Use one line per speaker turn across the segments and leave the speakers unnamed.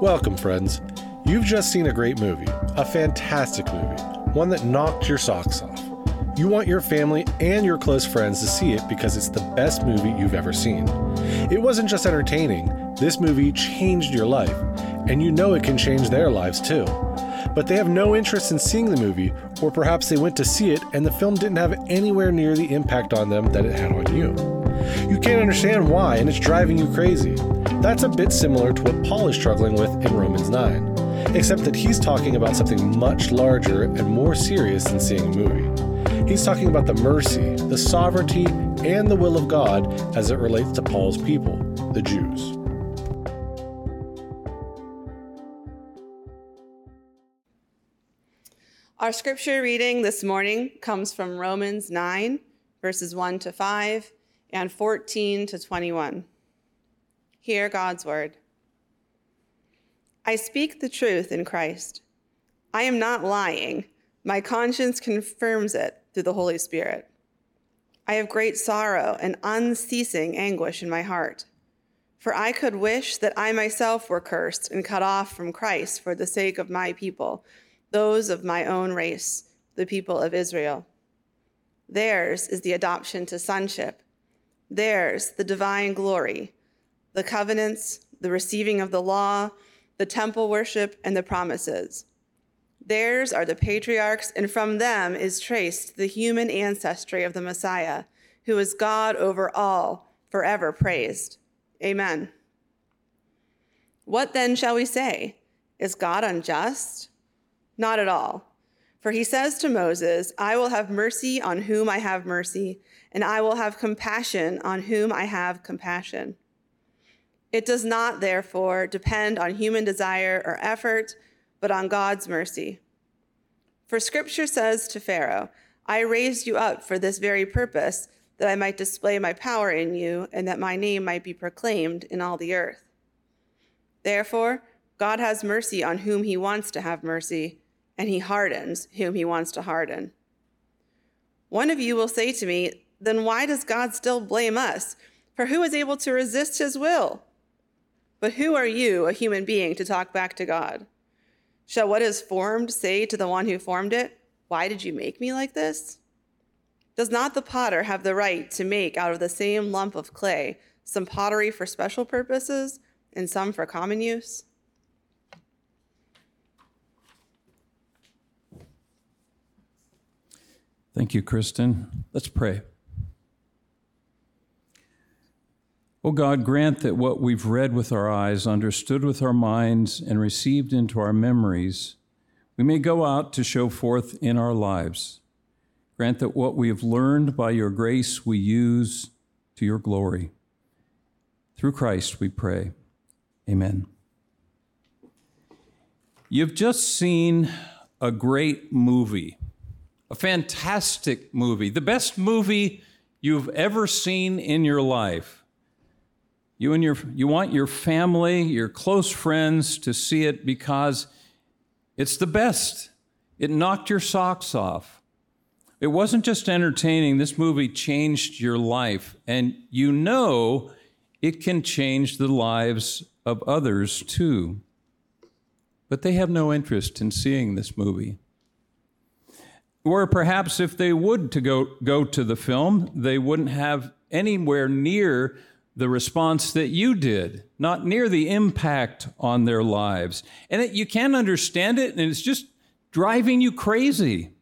Welcome, friends. You've just seen a great movie, a fantastic movie, one that knocked your socks off. You want your family and your close friends to see it because it's the best movie you've ever seen. It wasn't just entertaining, this movie changed your life, and you know it can change their lives too. But they have no interest in seeing the movie, or perhaps they went to see it and the film didn't have anywhere near the impact on them that it had on you. You can't understand why, and it's driving you crazy. That's a bit similar to what Paul is struggling with in Romans 9, except that he's talking about something much larger and more serious than seeing a movie. He's talking about the mercy, the sovereignty, and the will of God as it relates to Paul's people, the Jews.
Our scripture reading this morning comes from Romans 9, verses 1 to 5 and 14 to 21. Hear God's word. I speak the truth in Christ. I am not lying. My conscience confirms it through the Holy Spirit. I have great sorrow and unceasing anguish in my heart. For I could wish that I myself were cursed and cut off from Christ for the sake of my people, those of my own race, the people of Israel. Theirs is the adoption to sonship Theirs, the divine glory, the covenants, the receiving of the law, the temple worship, and the promises. Theirs are the patriarchs, and from them is traced the human ancestry of the Messiah, who is God over all, forever praised. Amen. What then shall we say? Is God unjust? Not at all. For he says to Moses, I will have mercy on whom I have mercy and I will have compassion on whom I have compassion. It does not, therefore, depend on human desire or effort, but on God's mercy. For scripture says to Pharaoh, I raised you up for this very purpose, that I might display my power in you, and that my name might be proclaimed in all the earth. Therefore, God has mercy on whom he wants to have mercy, and he hardens whom he wants to harden. One of you will say to me, then why does God still blame us? For who is able to resist his will? But who are you, a human being, to talk back to God? Shall what is formed say to the one who formed it, Why did you make me like this? Does not the potter have the right to make out of the same lump of clay some pottery for special purposes and some for common use?
Thank you, Kristen. Let's pray. O God, grant that what we've read with our eyes, understood with our minds, and received into our memories, we may go out to show forth in our lives. Grant that what we have learned by your grace we use to your glory. Through Christ we pray. Amen. You've just seen a great movie, a fantastic movie, the best movie you've ever seen in your life. You and your you want your family, your close friends to see it because it's the best. It knocked your socks off. It wasn't just entertaining. This movie changed your life and you know it can change the lives of others too. But they have no interest in seeing this movie. Or perhaps if they would to go, go to the film, they wouldn't have anywhere near the response that you did, not near the impact on their lives. And it, you can't understand it, and it's just driving you crazy.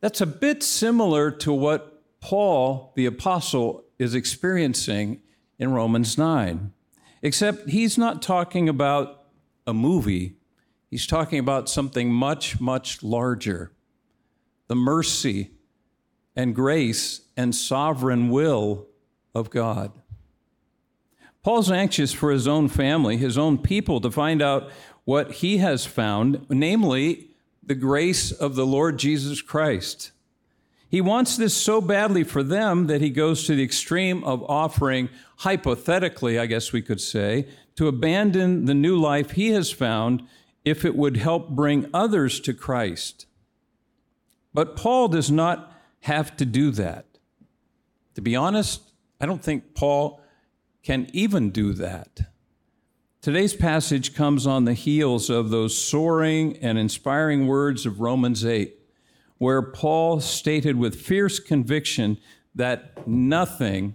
That's a bit similar to what Paul, the apostle, is experiencing in Romans 9, except he's not talking about a movie, he's talking about something much, much larger the mercy and grace and sovereign will of God. Paul's anxious for his own family, his own people, to find out what he has found, namely the grace of the Lord Jesus Christ. He wants this so badly for them that he goes to the extreme of offering, hypothetically, I guess we could say, to abandon the new life he has found if it would help bring others to Christ. But Paul does not have to do that. To be honest, I don't think Paul can even do that. Today's passage comes on the heels of those soaring and inspiring words of Romans 8, where Paul stated with fierce conviction that nothing,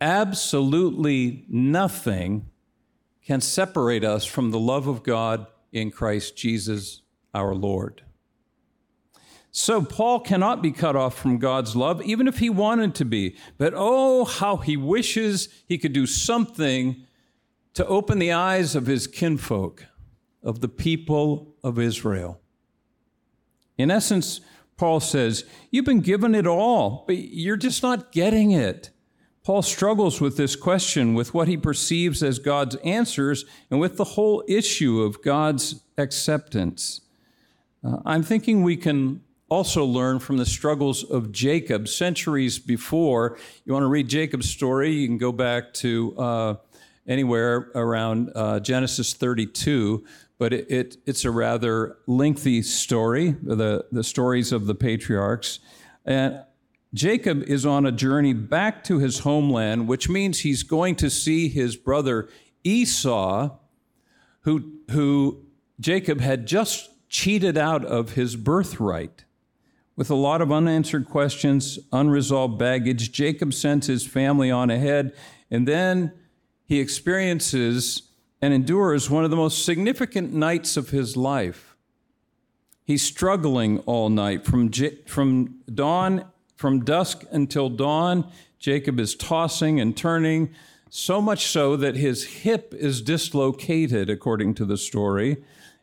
absolutely nothing, can separate us from the love of God in Christ Jesus our Lord. So Paul cannot be cut off from God's love, even if he wanted to be. But oh, how he wishes he could do something to open the eyes of his kinfolk, of the people of Israel. In essence, Paul says, You've been given it all, but you're just not getting it. Paul struggles with this question, with what he perceives as God's answers, and with the whole issue of God's acceptance. Uh, I'm thinking we can also learn from the struggles of Jacob centuries before. You want to read Jacob's story? You can go back to uh, anywhere around uh, Genesis 32, but it, it, it's a rather lengthy story, the, the stories of the patriarchs. And Jacob is on a journey back to his homeland, which means he's going to see his brother Esau, who, who Jacob had just cheated out of his birthright. With a lot of unanswered questions, unresolved baggage, Jacob sends his family on ahead, and then he experiences and endures one of the most significant nights of his life. He's struggling all night from, from dawn, from dusk until dawn. Jacob is tossing and turning, so much so that his hip is dislocated, according to the story.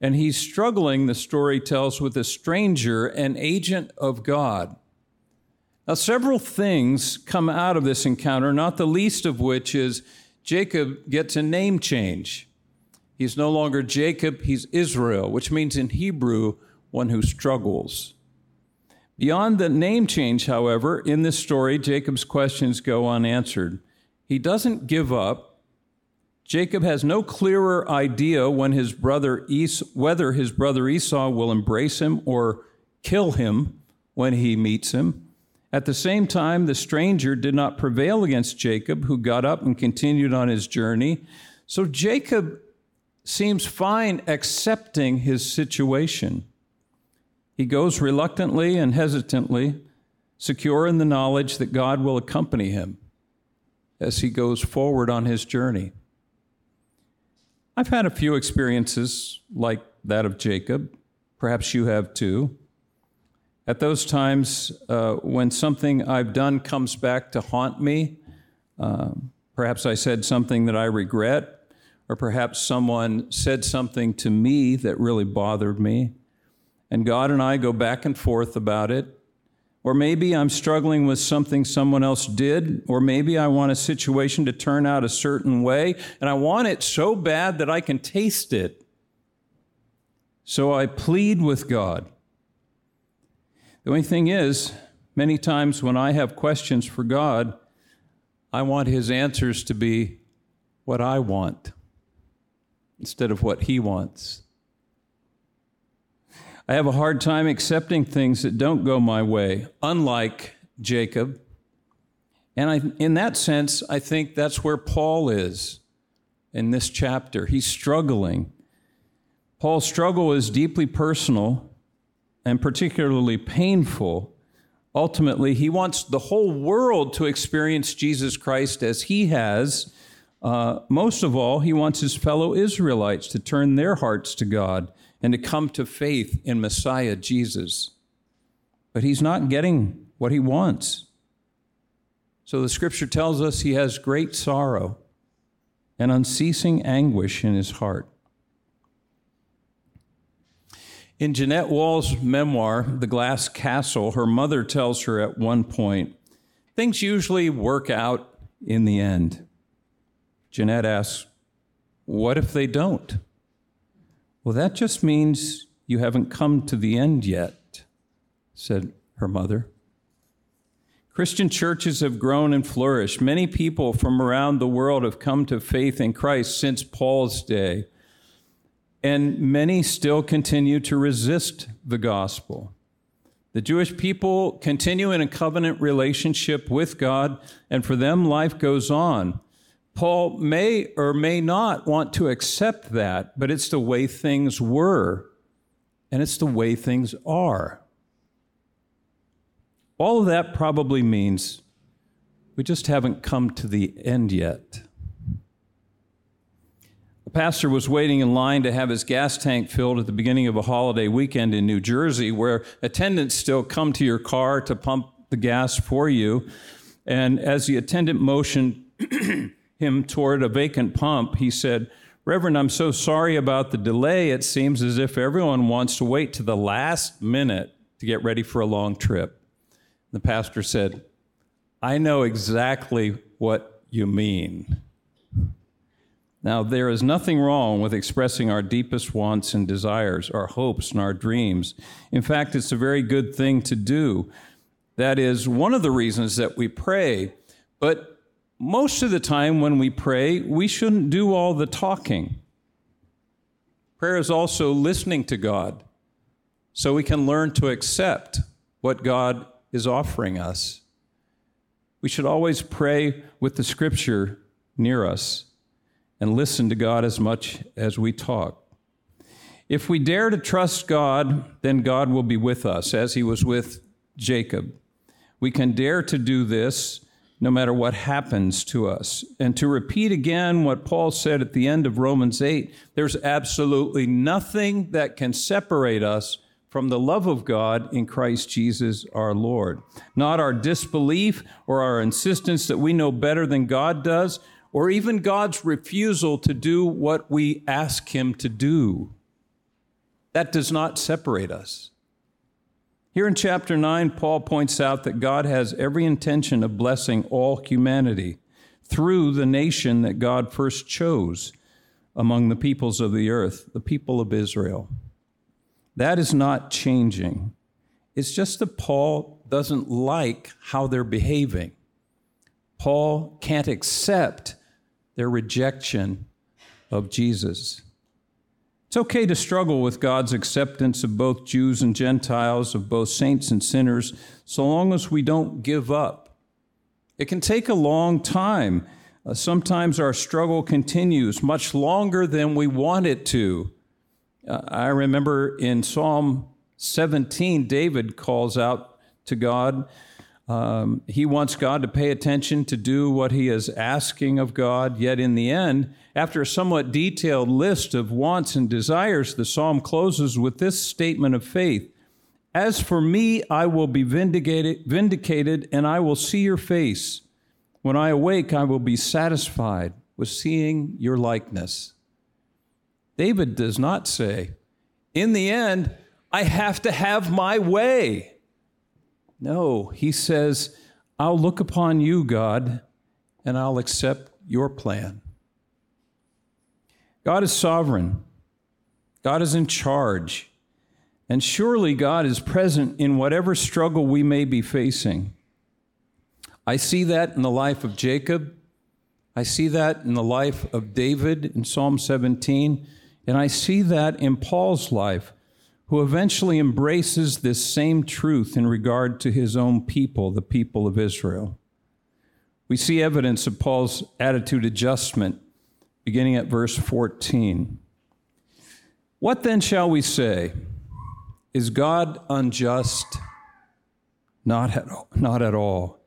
And he's struggling, the story tells, with a stranger, an agent of God. Now, several things come out of this encounter, not the least of which is Jacob gets a name change. He's no longer Jacob, he's Israel, which means in Hebrew, one who struggles. Beyond the name change, however, in this story, Jacob's questions go unanswered. He doesn't give up. Jacob has no clearer idea when his brother es- whether his brother Esau will embrace him or kill him when he meets him. At the same time, the stranger did not prevail against Jacob, who got up and continued on his journey. So Jacob seems fine accepting his situation. He goes reluctantly and hesitantly, secure in the knowledge that God will accompany him as he goes forward on his journey. I've had a few experiences like that of Jacob. Perhaps you have too. At those times, uh, when something I've done comes back to haunt me, uh, perhaps I said something that I regret, or perhaps someone said something to me that really bothered me, and God and I go back and forth about it. Or maybe I'm struggling with something someone else did, or maybe I want a situation to turn out a certain way, and I want it so bad that I can taste it. So I plead with God. The only thing is, many times when I have questions for God, I want His answers to be what I want instead of what He wants. I have a hard time accepting things that don't go my way, unlike Jacob. And I, in that sense, I think that's where Paul is in this chapter. He's struggling. Paul's struggle is deeply personal and particularly painful. Ultimately, he wants the whole world to experience Jesus Christ as he has. Uh, most of all, he wants his fellow Israelites to turn their hearts to God and to come to faith in Messiah Jesus. But he's not getting what he wants. So the scripture tells us he has great sorrow and unceasing anguish in his heart. In Jeannette Walls' memoir, The Glass Castle, her mother tells her at one point, things usually work out in the end. Jeannette asks, What if they don't? Well, that just means you haven't come to the end yet, said her mother. Christian churches have grown and flourished. Many people from around the world have come to faith in Christ since Paul's day and many still continue to resist the gospel. The Jewish people continue in a covenant relationship with God, and for them, life goes on. Paul may or may not want to accept that, but it's the way things were, and it's the way things are. All of that probably means we just haven't come to the end yet. A pastor was waiting in line to have his gas tank filled at the beginning of a holiday weekend in New Jersey, where attendants still come to your car to pump the gas for you. And as the attendant motioned him toward a vacant pump, he said, Reverend, I'm so sorry about the delay. It seems as if everyone wants to wait to the last minute to get ready for a long trip. The pastor said, I know exactly what you mean. Now, there is nothing wrong with expressing our deepest wants and desires, our hopes and our dreams. In fact, it's a very good thing to do. That is one of the reasons that we pray. But most of the time when we pray, we shouldn't do all the talking. Prayer is also listening to God so we can learn to accept what God is offering us. We should always pray with the scripture near us and listen to God as much as we talk. If we dare to trust God, then God will be with us, as he was with Jacob. We can dare to do this no matter what happens to us. And to repeat again what Paul said at the end of Romans 8, there's absolutely nothing that can separate us from the love of God in Christ Jesus our Lord. Not our disbelief or our insistence that we know better than God does, or even God's refusal to do what we ask Him to do. That does not separate us. Here in chapter 9, Paul points out that God has every intention of blessing all humanity through the nation that God first chose among the peoples of the earth, the people of Israel. That is not changing. It's just that Paul doesn't like how they're behaving. Paul can't accept their rejection of Jesus. It's okay to struggle with God's acceptance of both Jews and Gentiles, of both saints and sinners, so long as we don't give up. It can take a long time. Uh, sometimes our struggle continues much longer than we want it to. Uh, I remember in Psalm 17, David calls out to God um, he wants God to pay attention to do what he is asking of God. Yet, in the end, after a somewhat detailed list of wants and desires, the psalm closes with this statement of faith As for me, I will be vindicated, vindicated, and I will see your face. When I awake, I will be satisfied with seeing your likeness. David does not say, In the end, I have to have my way. No, he says, I'll look upon you, God, and I'll accept your plan. God is sovereign, God is in charge, and surely God is present in whatever struggle we may be facing. I see that in the life of Jacob. I see that in the life of David in Psalm 17. And I see that in Paul's life who eventually embraces this same truth in regard to his own people, the people of Israel. We see evidence of Paul's attitude adjustment beginning at verse 14. What then shall we say? Is God unjust? Not at all. Not at all.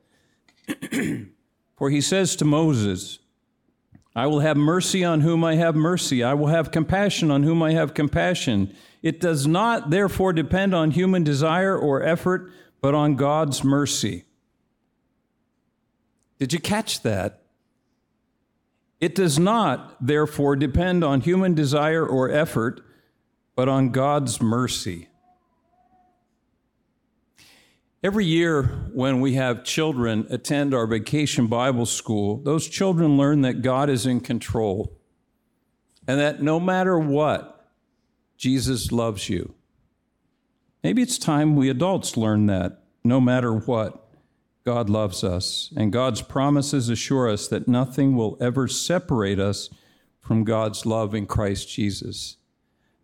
For he says to Moses, I will have mercy on whom I have mercy. I will have compassion on whom I have compassion. It does not, therefore, depend on human desire or effort, but on God's mercy. Did you catch that? It does not, therefore, depend on human desire or effort, but on God's mercy. Every year, when we have children attend our vacation Bible school, those children learn that God is in control and that no matter what, Jesus loves you. Maybe it's time we adults learn that no matter what, God loves us. And God's promises assure us that nothing will ever separate us from God's love in Christ Jesus.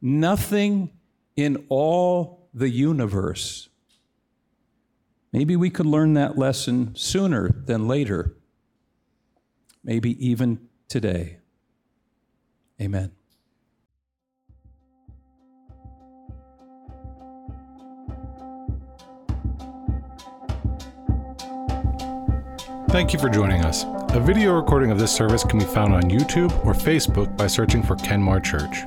Nothing in all the universe. Maybe we could learn that lesson sooner than later. Maybe even today. Amen.
Thank you for joining us. A video recording of this service can be found on YouTube or Facebook by searching for Kenmar Church.